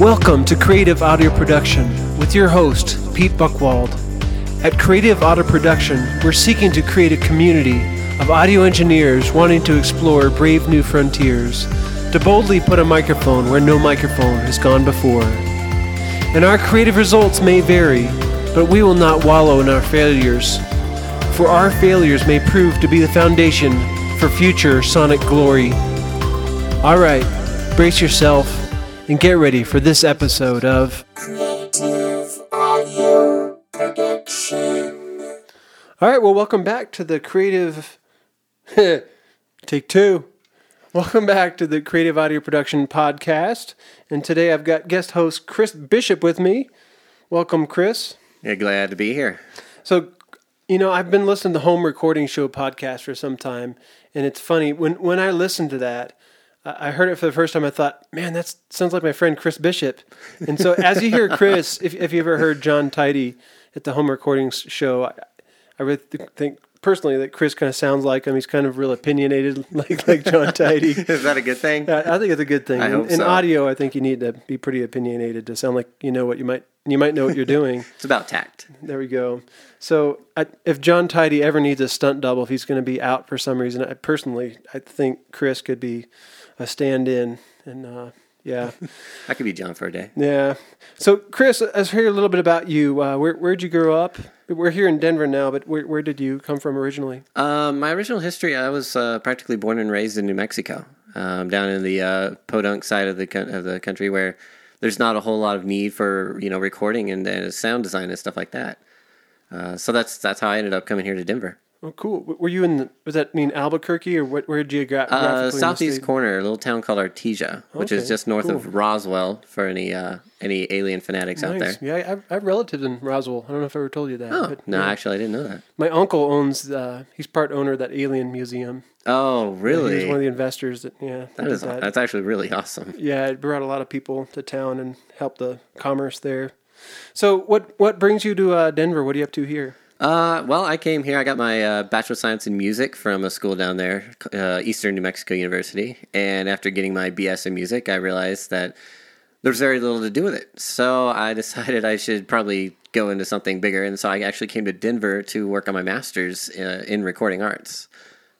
Welcome to Creative Audio Production with your host, Pete Buckwald. At Creative Audio Production, we're seeking to create a community of audio engineers wanting to explore brave new frontiers, to boldly put a microphone where no microphone has gone before. And our creative results may vary, but we will not wallow in our failures, for our failures may prove to be the foundation for future sonic glory. All right, brace yourself and get ready for this episode of Creative Audio Production. All right, well, welcome back to the creative. Take two. Welcome back to the Creative Audio Production Podcast. And today I've got guest host Chris Bishop with me. Welcome, Chris. Yeah, glad to be here. So, you know, I've been listening to the Home Recording Show podcast for some time, and it's funny when when I listen to that, I heard it for the first time. I thought, man, that sounds like my friend Chris Bishop. And so, as you hear Chris, if if you ever heard Jon Tidey at the Home Recording s- Show, I, I really th- think personally that Chris kind of sounds like him. He's kind of real opinionated, like like Jon Tidey. Is that a good thing? I I think it's a good thing. I in, hope in so. audio, I think you need to be pretty opinionated to sound like you know what you might you might know what you're doing. It's about tact. There we go. So, I, if Jon Tidey ever needs a stunt double, if he's going to be out for some reason, I personally, I think Chris could be a stand-in. And uh, yeah, I could be Jon for a day. yeah. So, Chris, let's hear a little bit about you. Uh, where where'd you grow up? We're here in Denver now, but where where did you come from originally? Um, my original history, I was uh, practically born and raised in New Mexico, um, down in the uh, podunk side of the of the country where there's not a whole lot of need for you know recording and uh, sound design and stuff like that. Uh, so that's that's how I ended up coming here to Denver. Oh, cool. Were you in? The, was that mean Albuquerque or what? Where geographically? Uh, southeast corner, a little town called Artesia, which Okay, is just north cool. of Roswell. For any uh, any alien fanatics out there. Yeah, I have, I have relatives in Roswell. I don't know if I ever told you that. Oh but, no, yeah. actually, I didn't know that. My uncle owns. Uh, he's part owner of that alien museum. Oh, really? He's one of the investors that. Yeah, That did is that's actually really awesome. Yeah, it brought a lot of people to town and helped the commerce there. So, what what brings you to uh, Denver? What are you up to here? Uh, well, I came here. I got my uh, bachelor of science in music from a school down there, uh, Eastern New Mexico University. And after getting my BS in music, I realized that there's very little to do with it. So I decided I should probably go into something bigger. And so I actually came to Denver to work on my master's uh, in recording arts.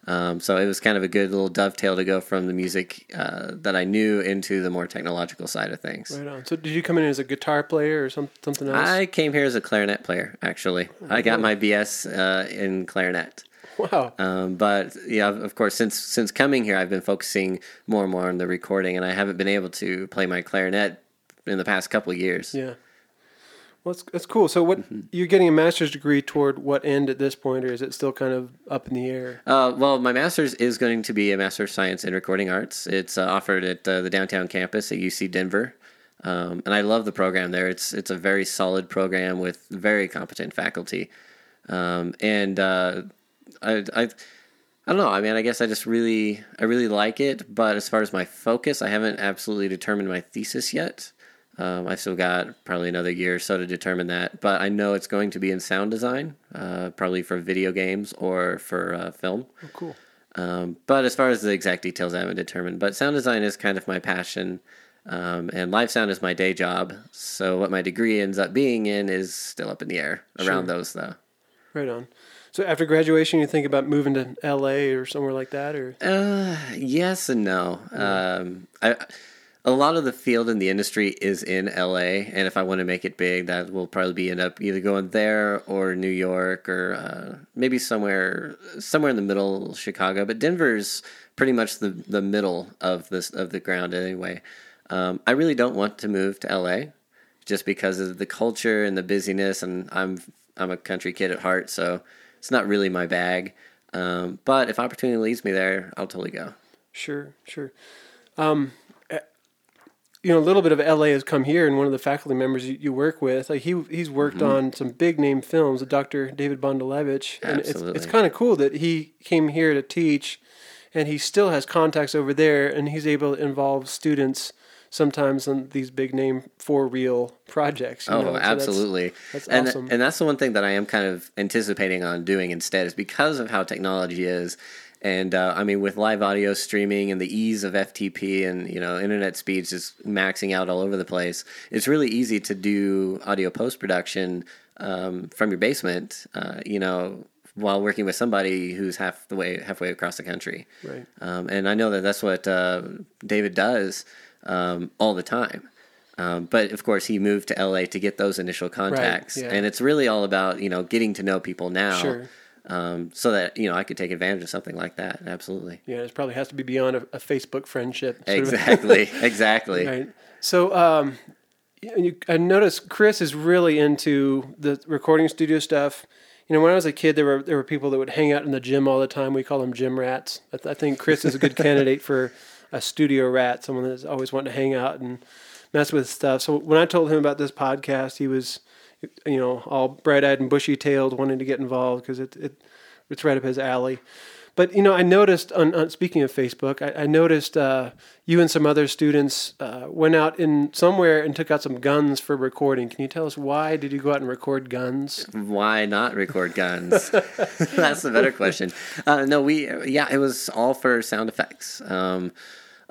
Um, so it was kind of a good little dovetail to go from the music uh, that I knew into the more technological side of things. Right on. So, did you come in as a guitar player or some something else? I came here as a clarinet player, actually. I got my BS uh, in clarinet. wow. Um, but yeah, of course, since since coming here, I've been focusing more and more on the recording, and I haven't been able to play my clarinet in the past couple of years. Yeah. Well, that's, that's cool. So, what Mm-hmm. you're getting a master's degree toward what end at this point, or is it still kind of up in the air? Uh, well, my master's is going to be a master of science in recording arts. It's uh, offered at uh, the downtown campus at UC Denver, um, and I love the program there. It's it's a very solid program with very competent faculty, um, and uh, I, I I don't know. I mean, I guess I just really I really like it. But as far as my focus, I haven't absolutely determined my thesis yet. Um, I still got probably another year or so to determine that, but I know it's going to be in sound design, uh, probably for video games or for uh, film. Oh, cool. Um, but as far as the exact details, I haven't determined. But sound design is kind of my passion, um, and live sound is my day job. So what my degree ends up being in is still up in the air around Sure. those, though. Right on. So, after graduation, you think about moving to L.A. or somewhere like that, or Uh, yes and no. Um, I, a lot of the field in the industry is in LA, and if I want to make it big, that will probably be end up either going there or New York or uh, maybe somewhere somewhere in the middle, Chicago. But Denver's pretty much the the middle of this of the ground anyway. Um, I really don't want to move to LA just because of the culture and the busyness, and I'm I'm a country kid at heart, so it's not really my bag. Um, but if opportunity leads me there, I'll totally go. Sure, sure. Um, you know, a little bit of LA has come here, and one of the faculty members you, you work with, like he he's worked Mm-hmm. on some big name films, Dr. David Bondelevitch, and it's it's kind of cool that he came here to teach, and he still has contacts over there, and he's able to involve students sometimes on these big name for real projects. you Oh, know, so that's- absolutely. that's and awesome. and that's the one thing that I am kind of anticipating on doing instead is because of how technology is And uh, I mean, with live audio streaming and the ease of FTP and you know internet speeds just maxing out all over the place, it's really easy to do audio post production um, from your basement. Uh, you know, while working with somebody who's half the way halfway across the country. Right. Um, and I know that that's what uh, David does um, all the time. Um, but of course, he moved to LA to get those initial contacts, yeah. and it's really all about you know getting to know people now, Sure. Um, so that you know I could take advantage of something like that. Absolutely, Yeah, it probably has to be beyond a, a Facebook friendship. exactly, exactly. Right. So, um, you, you- I noticed Chris is really into the recording studio stuff. You know, when I was a kid, there were there were people that would hang out in the gym all the time. We call them gym rats. I, th- I think Chris is a good candidate for a studio rat, someone that's always wanting to hang out and mess with stuff. So when I told him about this podcast, he was, you know, all bright eyed and bushy tailed, wanting to get involved because it, it it's right up his alley. But you know, I noticed on, on speaking of Facebook, I, I noticed uh, you and some other students uh, went out in somewhere and took out some guns for recording. Can you tell us why did you go out and record guns? Why not record guns? That's the better question. Uh, no, we yeah, it was all for sound effects. Um,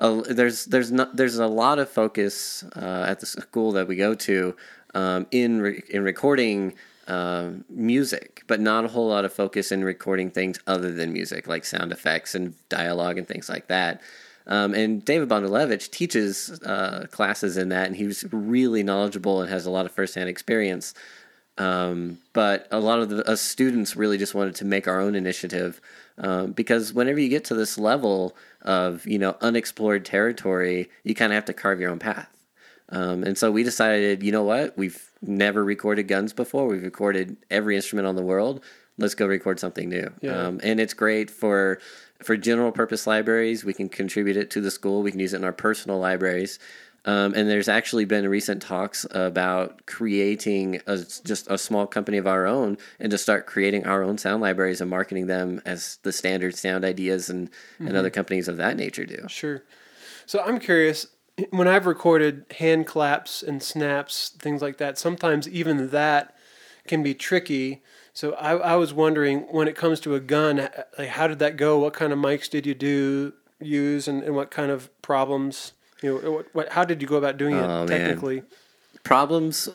there's there's not there's a lot of focus uh, at the school that we go to um, in re- in recording um, music, but not a whole lot of focus in recording things other than music, like sound effects and dialogue and things like that. Um, and David Bondelevitch teaches uh, classes in that, and he's really knowledgeable and has a lot of firsthand experience. Um, but a lot of the us students really just wanted to make our own initiative um, because whenever you get to this level of you know unexplored territory, you kind of have to carve your own path. Um, and so we decided, you know what? We've never recorded guns before. We've recorded every instrument on the world. Let's go record something new. Yeah. Um, and it's great for for general purpose libraries. We can contribute it to the school. We can use it in our personal libraries. Um, and there's actually been recent talks about creating a, just a small company of our own and to start creating our own sound libraries and marketing them as the standard sound ideas and, and other companies of that nature do. Sure. So I'm curious. When I've recorded hand claps and snaps, things like that, sometimes even that can be tricky. So I, I was wondering, when it comes to a gun, like how did that go? What kind of mics did you do use, and, and what kind of problems? You know, what, what how did you go about doing it Oh, man. technically? problems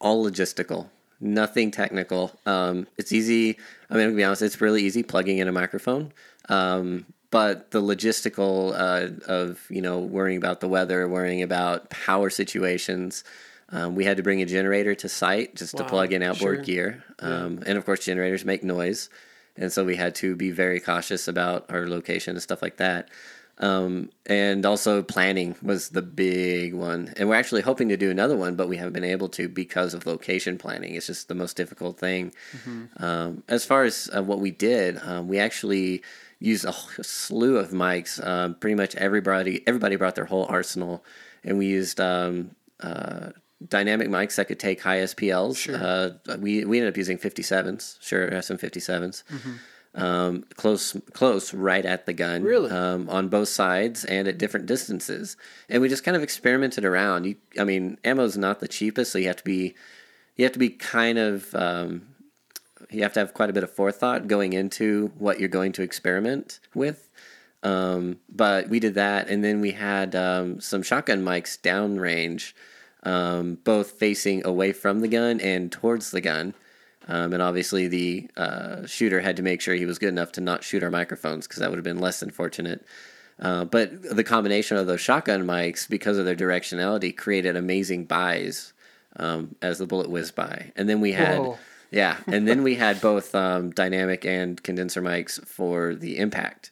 all logistical nothing technical um, it's easy i mean to be honest it's really easy plugging in a microphone um, but the logistical uh, of you know worrying about the weather worrying about power situations um, we had to bring a generator to site just to plug in outboard sure. gear um, and of course generators make noise and so we had to be very cautious about our location and stuff like that um, and also planning was the big one. And we're actually hoping to do another one, but we haven't been able to because of location planning. It's just the most difficult thing. Um, as far as uh, what we did, um, we actually used a slew of mics. Um, pretty much everybody everybody brought their whole arsenal, and we used um, uh, dynamic mics that could take high SPLs. Uh, we we ended up using 57s, sure, SM 57s um, close, close, right at the gun. Really? Um, on both sides and at different distances, and we just kind of experimented around. You, I mean, ammo's not the cheapest, so you have to be, you have to be kind of, um, you have to have quite a bit of forethought going into what you're going to experiment with. Um, but we did that, and then we had um, some shotgun mics downrange, um, both facing away from the gun and towards the gun. Um, and obviously, the uh, shooter had to make sure he was good enough to not shoot our microphones because that would have been less than fortunate. Uh, but the combination of those shotgun mics, because of their directionality, created amazing buys um, as the bullet whizzed by. And then we had, Whoa. Yeah, and then we had both um, dynamic and condenser mics for the impact,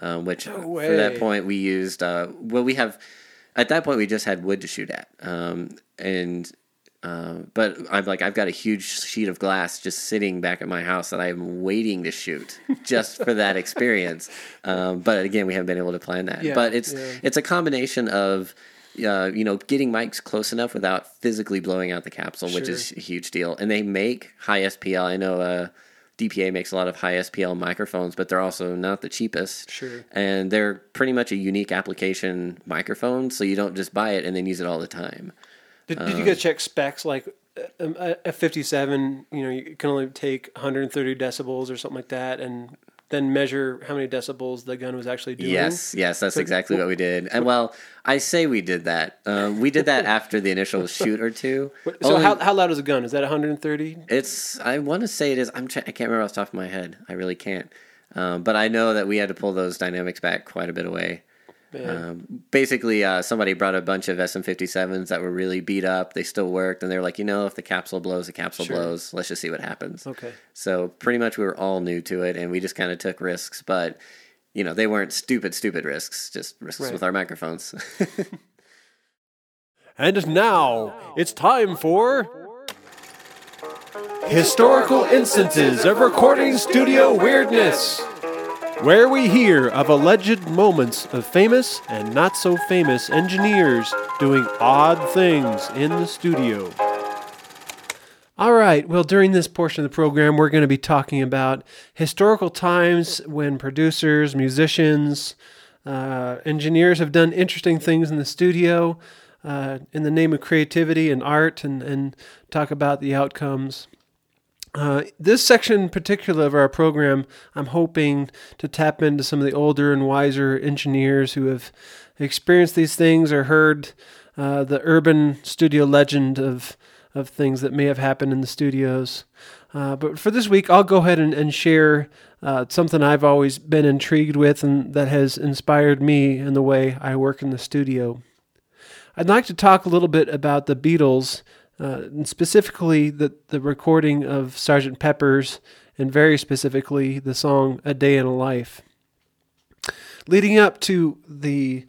um, which for that point we used. Uh, well, we have at that point we just had wood to shoot at, um, and uh, but I'm like, I've got a huge sheet of glass just sitting back at my house that I'm waiting to shoot just for that experience. Um, but again, we haven't been able to plan that. Yeah, but it's yeah. it's a combination of uh, you know getting mics close enough without physically blowing out the capsule, which is a huge deal. And they make high SPL. I know uh, DPA makes a lot of high SPL microphones, but they're also not the cheapest. Sure. And they're pretty much a unique application microphone, so you don't just buy it and then use it all the time. Did, did Um, you guys check specs like uh, a, a 57? You know, you can only take 130 decibels or something like that, and then measure how many decibels the gun was actually doing. Yes, yes, that's exactly what we did. And well, I say we did that. Um, we did that after the initial shoot or two. So Only- how, how loud is a gun? Is that 130? It's. I want to say it is. I'm. Try, I can't remember off the top of my head. I really can't. Um, but I know that we had to pull those dynamics back quite a bit away. Man. Um, basically, uh, somebody brought a bunch of SM57s that were really beat up. They still worked, and they're like, you know, if the capsule blows, the capsule Sure. blows. Let's just see what happens. Okay. So pretty much, we were all new to it, and we just kind of took risks. But you know, they weren't stupid, stupid risks. Just risks Right. with our microphones. And now it's time for Historical Instances of Recording Studio Weirdness, where we hear of alleged moments of famous and not so famous engineers doing odd things in the studio. All right, well, during this portion of the program, we're going to be talking about historical times when producers, musicians, uh, engineers have done interesting things in the studio uh, in the name of creativity and art and, and talk about the outcomes. Uh, this section in particular of our program, I'm hoping to tap into some of the older and wiser engineers who have experienced these things or heard uh, the urban studio legend of of things that may have happened in the studios. Uh, but for this week, I'll go ahead and, and share uh, something I've always been intrigued with and that has inspired me in the way I work in the studio. I'd like to talk a little bit about the Beatles, uh, and specifically the, the recording of Sgt. Pepper's, and very specifically the song A Day in a Life. Leading up to the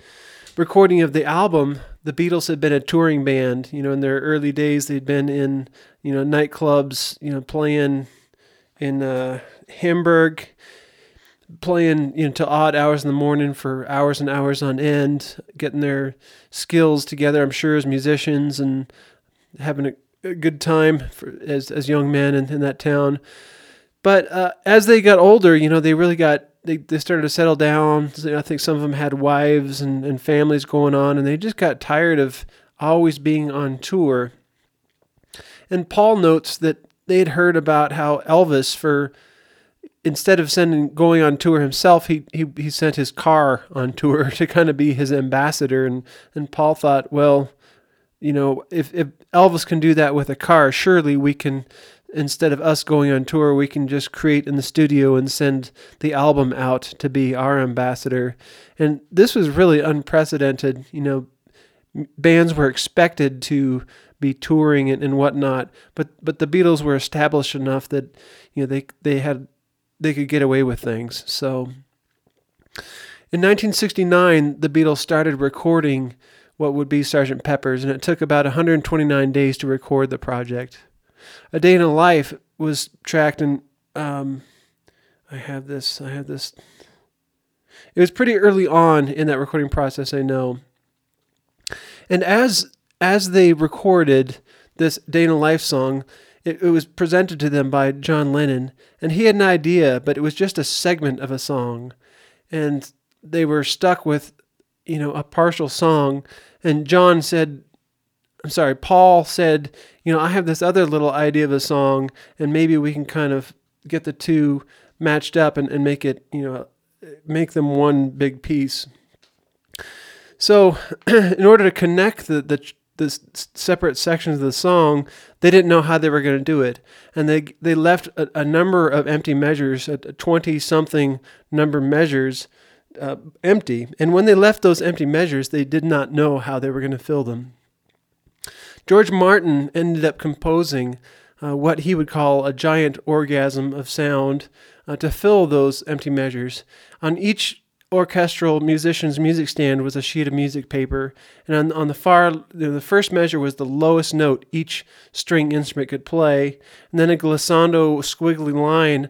recording of the album, the Beatles had been a touring band. You know, in their early days, they'd been in, you know, nightclubs, you know, playing in uh, Hamburg, playing you know to odd hours in the morning for hours and hours on end, getting their skills together. I'm sure as musicians and having a, a good time for, as as young men in, in that town. But uh, as they got older, you know, they really got they, they started to settle down. I think some of them had wives and, and families going on, and they just got tired of always being on tour. And Paul notes that they had heard about how Elvis, for instead of sending going on tour himself, he he, he sent his car on tour to kind of be his ambassador. And and Paul thought, well, you know, if if Elvis can do that with a car, surely we can. Instead of us going on tour, we can just create in the studio and send the album out to be our ambassador. And this was really unprecedented. You know, bands were expected to be touring and, and whatnot, but but the Beatles were established enough that you know they they had they could get away with things. So in 1969, the Beatles started recording what would be Sgt. Pepper's, and it took about 129 days to record the project. A Day in a Life was tracked and um, I have this. I have this. It was pretty early on in that recording process, I know. And as as they recorded this Day in a Life song, it, it was presented to them by John Lennon, and he had an idea, but it was just a segment of a song, and they were stuck with, you know, a partial song. And John said, I'm sorry, Paul said, you know, I have this other little idea of a song, and maybe we can kind of get the two matched up and, and make it, you know, make them one big piece. So, in order to connect the, the the separate sections of the song, they didn't know how they were going to do it, and they they left a, a number of empty measures, a twenty something number measures, uh, empty. And when they left those empty measures, they did not know how they were going to fill them. George Martin ended up composing uh, what he would call a giant orgasm of sound uh, to fill those empty measures. On each orchestral musician's music stand was a sheet of music paper, and on, on the far, the first measure was the lowest note each string instrument could play, and then a glissando squiggly line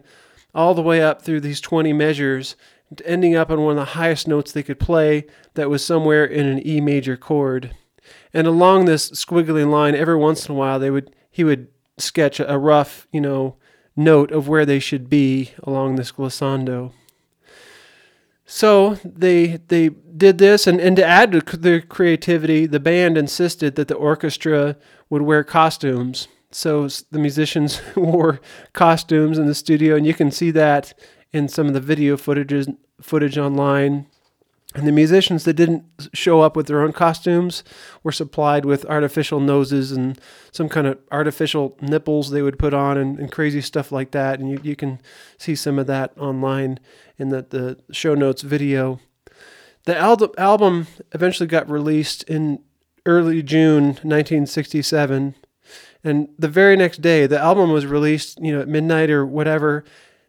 all the way up through these 20 measures, ending up on one of the highest notes they could play that was somewhere in an E major chord. And along this squiggly line, every once in a while, they would he would sketch a rough, you know, note of where they should be along this glissando. So they they did this, and, and to add to their creativity, the band insisted that the orchestra would wear costumes. So the musicians wore costumes in the studio, and you can see that in some of the video footages footage online. And the musicians that didn't show up with their own costumes were supplied with artificial noses and some kind of artificial nipples they would put on and, and crazy stuff like that. And you, you can see some of that online in the, the show notes video. The album, album eventually got released in early June 1967. And the very next day, the album was released, you know, at midnight or whatever.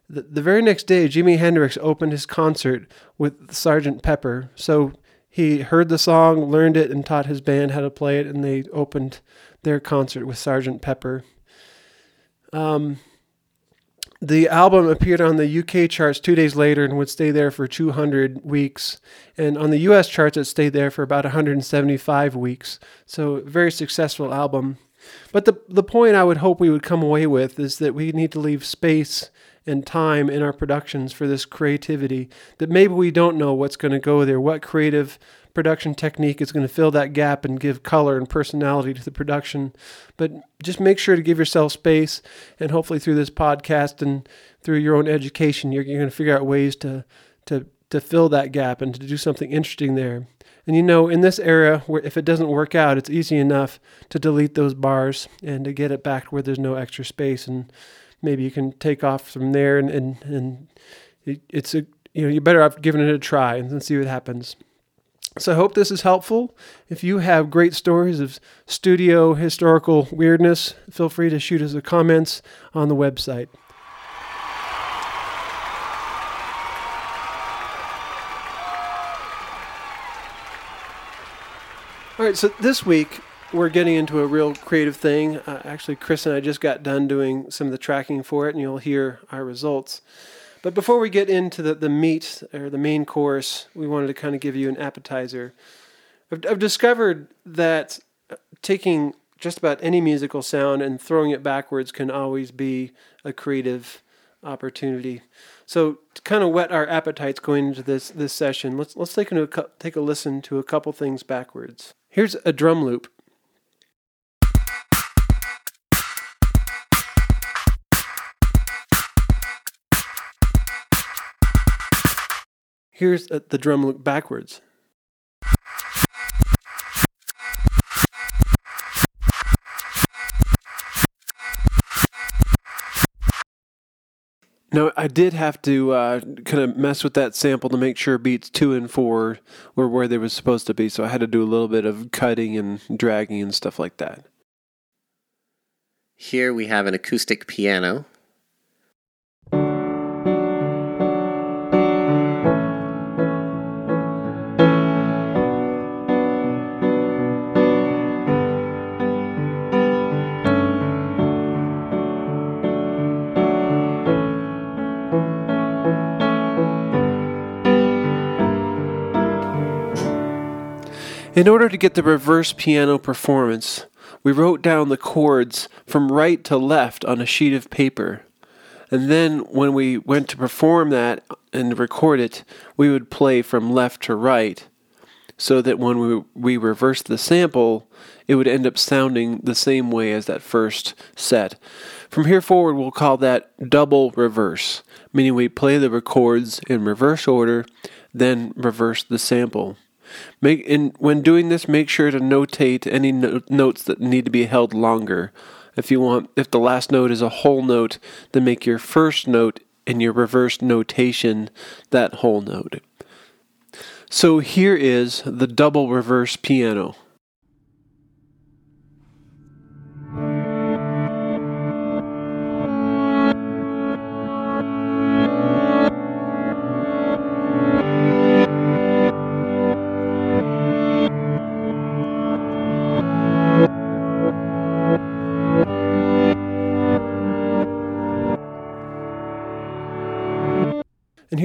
The, the very next day, Jimi Hendrix opened his concert with Sergeant Pepper. So he heard the song, learned it, and taught his band how to play it, and they opened their concert with Sergeant Pepper. Um, the album appeared on the UK charts two days later and would stay there for 200 weeks. And on the US charts, it stayed there for about 175 weeks. So, very successful album. But the, the point I would hope we would come away with is that we need to leave space and time in our productions for this creativity. That maybe we don't know what's going to go there, what creative production technique is going to fill that gap and give color and personality to the production. But just make sure to give yourself space, and hopefully through this podcast and through your own education, you're, you're going to figure out ways to to to fill that gap and to do something interesting there. And you know, in this era, where if it doesn't work out, it's easy enough to delete those bars and to get it back where there's no extra space, and maybe you can take off from there. And and, and it, it's a you know you're better off giving it a try and, and see what happens. So I hope this is helpful. If you have great stories of studio historical weirdness, feel free to shoot us the comments on the website. All right, so this week we're getting into a real creative thing. Uh, actually, Chris and I just got done doing some of the tracking for it, and you'll hear our results. But before we get into the, the meat or the main course, we wanted to kind of give you an appetizer. I've, I've discovered that taking just about any musical sound and throwing it backwards can always be a creative opportunity. So to kind of whet our appetites going into this this session, let's let's take a take a listen to a couple things backwards. Here's a drum loop. Here's the drum loop backwards. Now, I did have to uh, kind of mess with that sample to make sure beats two and four were where they were supposed to be. So I had to do a little bit of cutting and dragging and stuff like that. Here we have an acoustic piano. In order to get the reverse piano performance, we wrote down the chords from right to left on a sheet of paper. And then when we went to perform that and record it, we would play from left to right so that when we, we reversed the sample, it would end up sounding the same way as that first set. From here forward, we'll call that double reverse, meaning we play the records in reverse order, then reverse the sample. Make in when doing this, make sure to notate any no- notes that need to be held longer. If you want, if the last note is a whole note, then make your first note in your reverse notation that whole note. So here is the double reverse piano.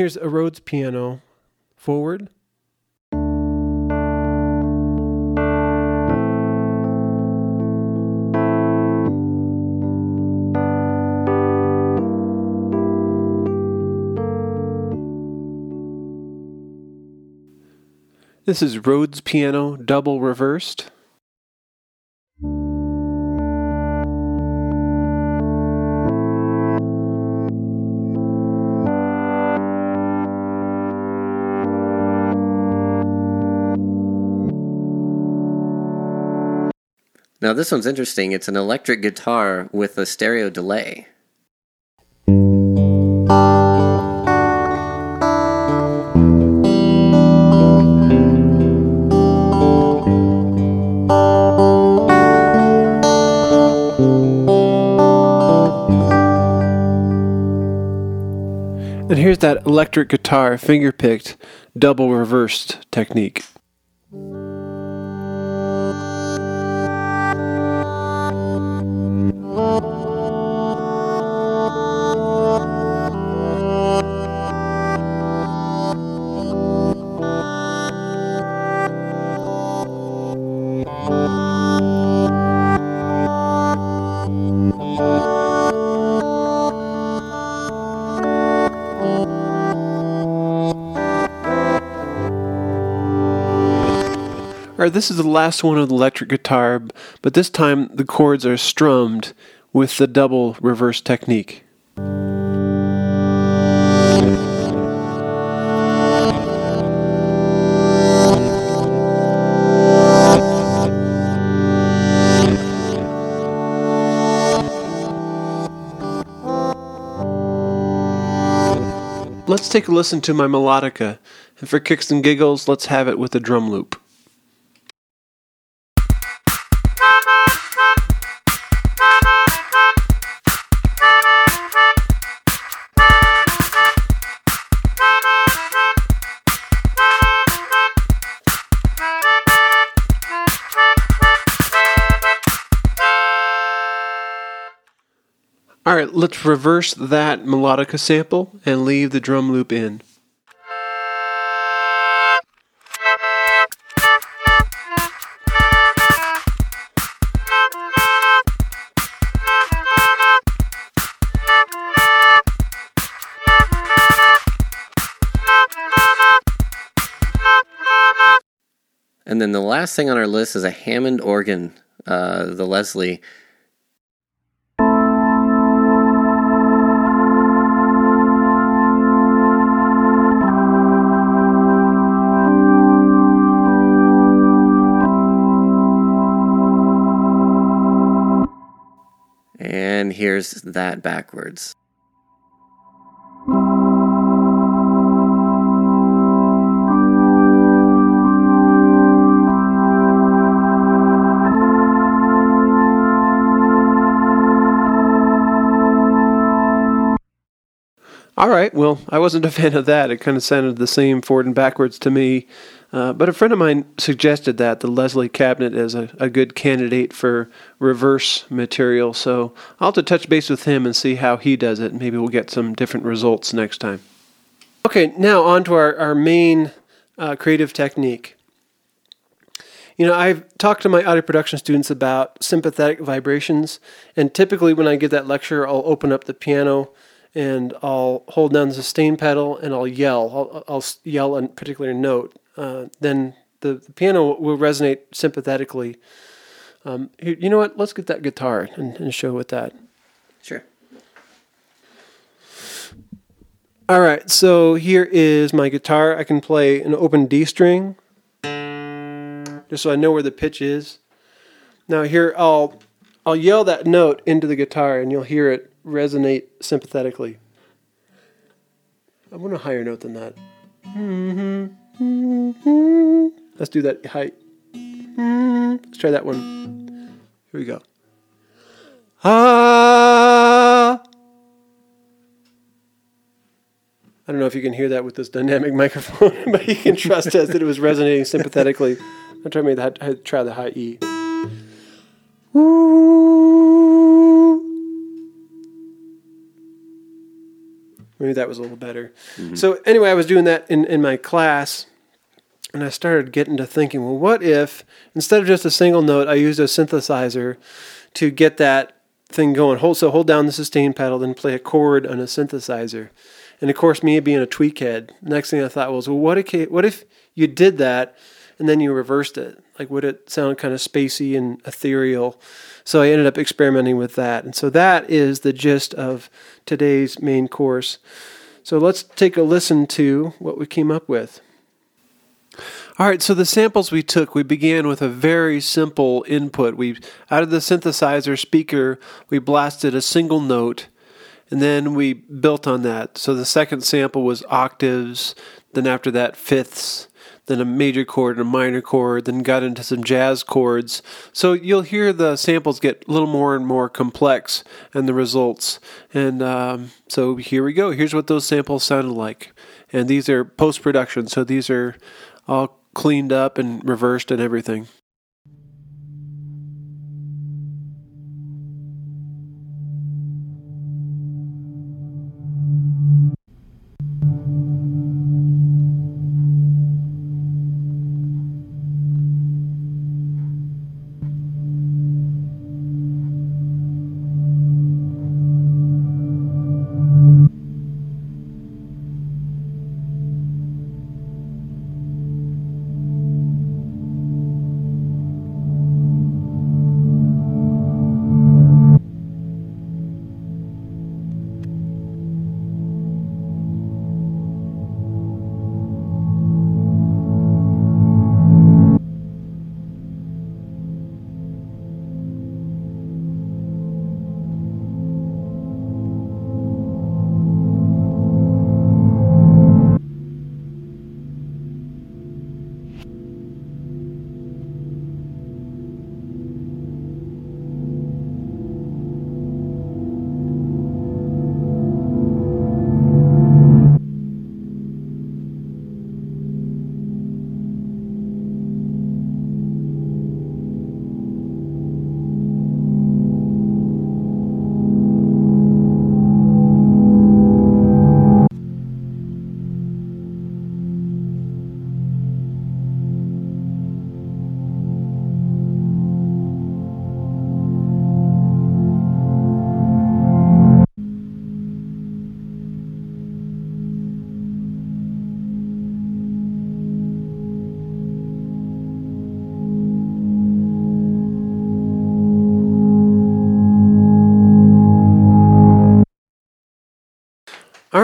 Here's a Rhodes piano forward. This is Rhodes piano double reversed. Now, this one's interesting. It's an electric guitar with a stereo delay. And here's that electric guitar finger picked double reversed technique. All right, this is the last one of the electric guitar, but this time the chords are strummed with the double reverse technique. Let's take a listen to my melodica, and for kicks and giggles, let's have it with a drum loop. Let's reverse that melodica sample and leave the drum loop in. And then the last thing on our list is a Hammond organ, uh, the Leslie. And here's that backwards. All right, well, I wasn't a fan of that. It kind of sounded the same forward and backwards to me. Uh, but a friend of mine suggested that the Leslie cabinet is a, a good candidate for reverse material. So I'll have to touch base with him and see how he does it. Maybe we'll get some different results next time. Okay, now on to our, our main uh, creative technique. You know, I've talked to my audio production students about sympathetic vibrations, and typically when I give that lecture, I'll open up the piano and I'll hold down the sustain pedal and I'll yell. I'll, I'll yell a particular note. Uh, then the, the, piano will resonate sympathetically. Um, you know what? Let's get that guitar and, and show with that. Sure. All right, so here is my guitar. I can play an open D string, just so I know where the pitch is. Now here I'll I'll yell that note into the guitar, and you'll hear it resonate sympathetically. I want a higher note than that. Let's do that height. Let's try that one. Here we go. Ah. I don't know if you can hear that with this dynamic microphone, but you can trust us that it was resonating sympathetically. I'm trying to try the high E. Ooh. Maybe that was a little better. Mm-hmm. So anyway, I was doing that in, in my class, and I started getting to thinking, well, what if instead of just a single note, I used a synthesizer to get that thing going? Hold so hold down the sustain pedal, then play a chord on a synthesizer. And of course, me being a tweak head, next thing I thought was, well, what if what if you did that and then you reversed it? Like, would it sound kind of spacey and ethereal? So I ended up experimenting with that. And so that is the gist of today's main course. So let's take a listen to what we came up with. All right, so the samples we took, we began with a very simple input. We out of the synthesizer speaker, we blasted a single note, and then we built on that. So the second sample was octaves, then after that fifths, then a major chord and a minor chord, then got into some jazz chords. So you'll hear the samples get a little more and more complex and the results. And um, so here we go. Here's what those samples sounded like. And these are post production, so these are all cleaned up and reversed and everything.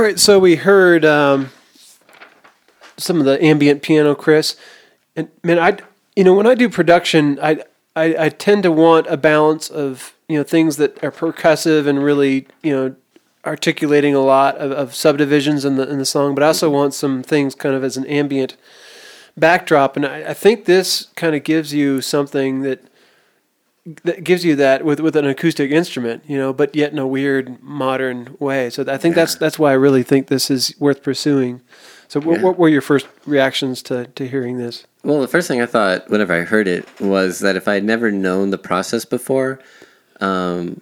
Right, so we heard um, some of the ambient piano, Chris, and man, I you know when I do production, I, I I tend to want a balance of you know things that are percussive and really you know articulating a lot of, of subdivisions in the in the song, but I also want some things kind of as an ambient backdrop, and I, I think this kind of gives you something that that gives you that with with an acoustic instrument, you know, but yet in a weird modern way. So I think that's that's why I really think this is worth pursuing. So what, Yeah. what were your first reactions to to hearing this? Well, the first thing I thought whenever I heard it was that if I had never known the process before, um,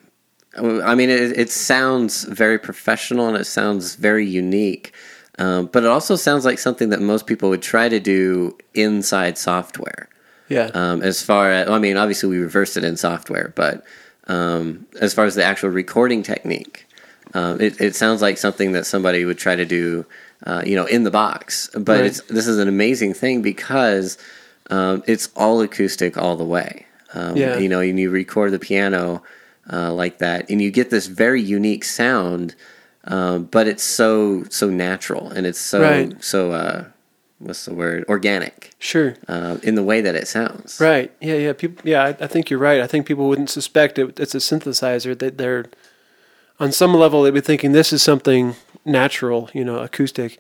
I mean, it, it sounds very professional and it sounds very unique, um, but it also sounds like something that most people would try to do inside software. Yeah, Um, as far as, I mean, obviously we reversed it in software, but um, as far as the actual recording technique, um, it, it sounds like something that somebody would try to do, uh, you know, in the box. But Right. it's this is an amazing thing because um, it's all acoustic all the way. Um, Yeah. You know, and you record the piano uh, like that, and you get this very unique sound. Um, but it's so so natural, and it's so Right. so uh, what's the word organic sure. uh, in the way that it sounds. Right. Yeah. Yeah. People. Yeah. I, I think you're right. I think people wouldn't suspect it, it's a synthesizer. That they're on some level they'd be thinking this is something natural. You know, acoustic.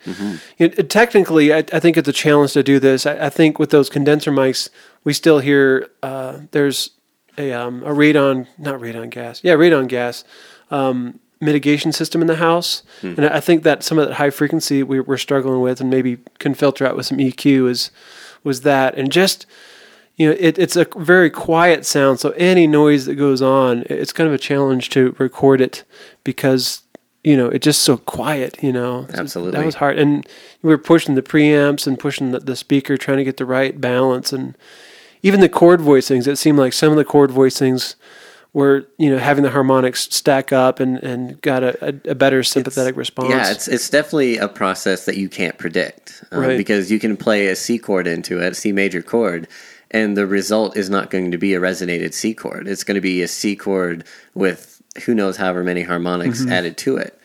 You know, technically, I, I think it's a challenge to do this. I, I think with those condenser mics, we still hear uh, there's a um, a radon, not radon gas. Yeah, radon gas. Um, mitigation system in the house hmm. and i think that some of that high frequency we, we're struggling with and maybe can filter out with some eq is was that and just you know, it, it's a very quiet sound. So any noise that goes on, it's kind of a challenge to record it because you know it's just so quiet. You know, So Absolutely. that was hard. And we were pushing the preamps and pushing the, the speaker, trying to get the right balance, and even the chord voicings. It seemed like some of the chord voicings were you know having the harmonics stack up and and got a, a, a better sympathetic response. Yeah, it's it's definitely a process that you can't predict uh, Right. because you can play a C chord into it, a C major chord, and the result is not going to be a resonated C chord. It's going to be a C chord with who knows however many harmonics Mm-hmm. added to it.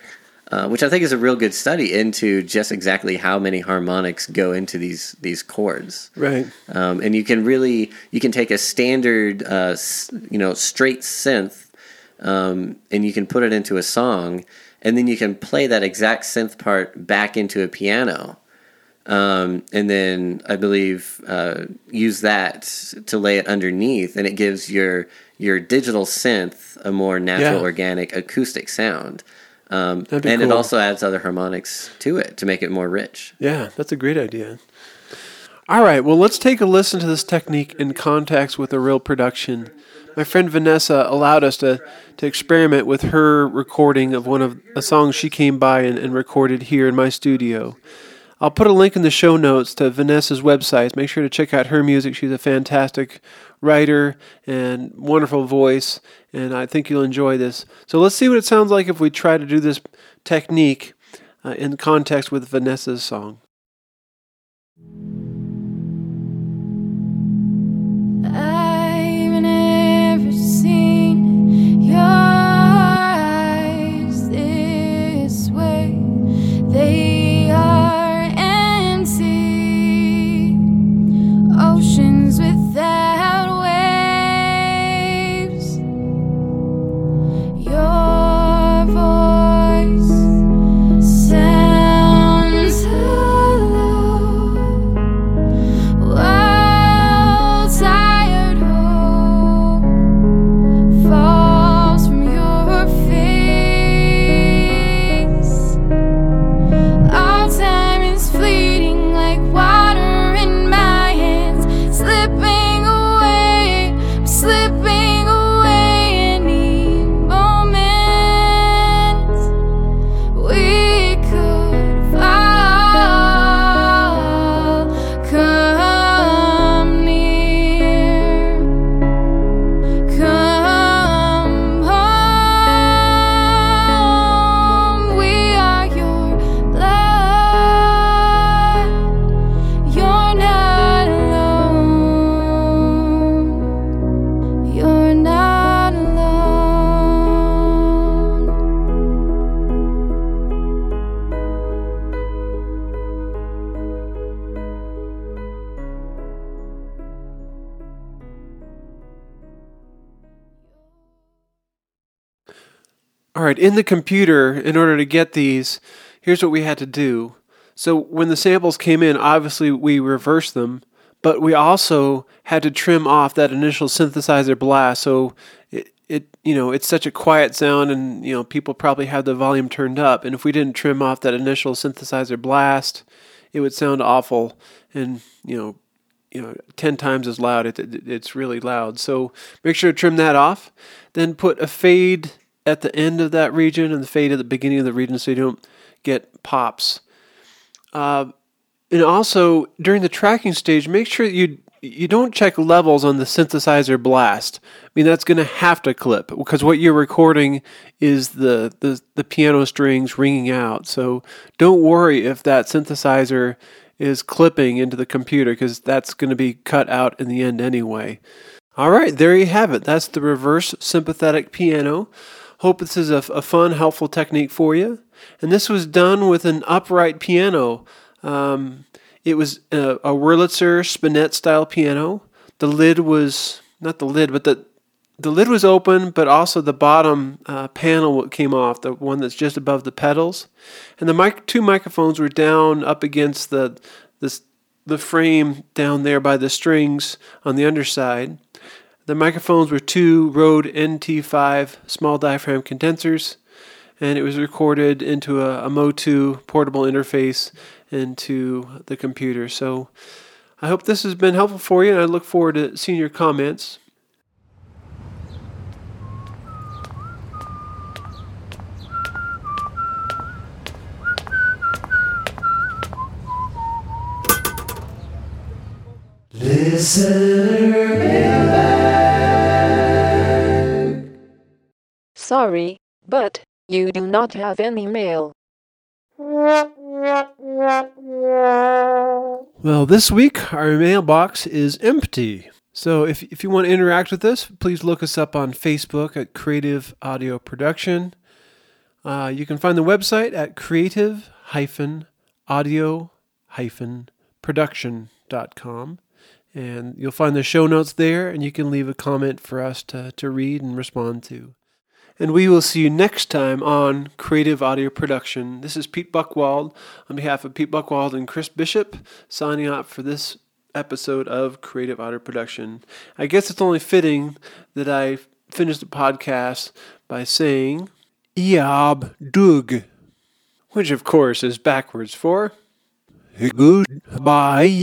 Uh, which I think is a real good study into just exactly how many harmonics go into these these chords. Right. Um, and you can really you can take a standard uh, you know straight synth um, and you can put it into a song and then you can play that exact synth part back into a piano um, and then I believe uh, use that to lay it underneath, and it gives your your digital synth a more natural, Yeah. organic, acoustic sound. Um, and it also adds other harmonics to it to make it more rich. Yeah, that's a great idea. All right, well, let's take a listen to this technique in context with a real production. My friend Vanessa allowed us to, to experiment with her recording of one of a song she came by and, and recorded here in my studio. I'll put a link in the show notes to Vanessa's website. Make sure to check out her music. She's a fantastic writer and wonderful voice, and I think you'll enjoy this. So let's see what it sounds like if we try to do this technique uh, in context with Vanessa's song. In the computer, in order to get these, here's what we had to do. So when the samples came in, obviously we reversed them, but we also had to trim off that initial synthesizer blast. So it, it you know, it's such a quiet sound, and you know, people probably have the volume turned up. And if we didn't trim off that initial synthesizer blast, it would sound awful, and you know, you know, 10 times as loud. It, it, it's really loud. So make sure to trim that off. Then put a fade at the end of that region and the fade at the beginning of the region so you don't get pops. Uh, and also during the tracking stage, make sure you you don't check levels on the synthesizer blast. I mean that's going to have to clip because what you're recording is the, the the piano strings ringing out. So don't worry if that synthesizer is clipping into the computer because that's going to be cut out in the end anyway. All right, there you have it. That's the reverse sympathetic piano. Hope this is a, a fun, helpful technique for you. And this was done with an upright piano. Um, it was a, a Wurlitzer Spinet style piano. The lid was not the lid, but the the lid was open, but also the bottom uh, panel came off, the one that's just above the pedals, and the mic- two microphones were down up against the this the frame down there by the strings on the underside. The microphones were two Rode NT5 small diaphragm condensers, and it was recorded into a, a MOTU portable interface into the computer. So I hope this has been helpful for you, and I look forward to seeing your comments. Sorry, but you do not have any mail. Well, this week our mailbox is empty. So if, if you want to interact with us, please look us up on Facebook at Creative Audio Production. Uh, you can find the website at creative audio production.com. And you'll find the show notes there, and you can leave a comment for us to, to read and respond to. And we will see you next time on Creative Audio Production. This is Pete Buckwald on behalf of Pete Buckwald and Chris Bishop signing out for this episode of Creative Audio Production. I guess it's only fitting that I finish the podcast by saying Eob Dug, which of course is backwards for Goodbye.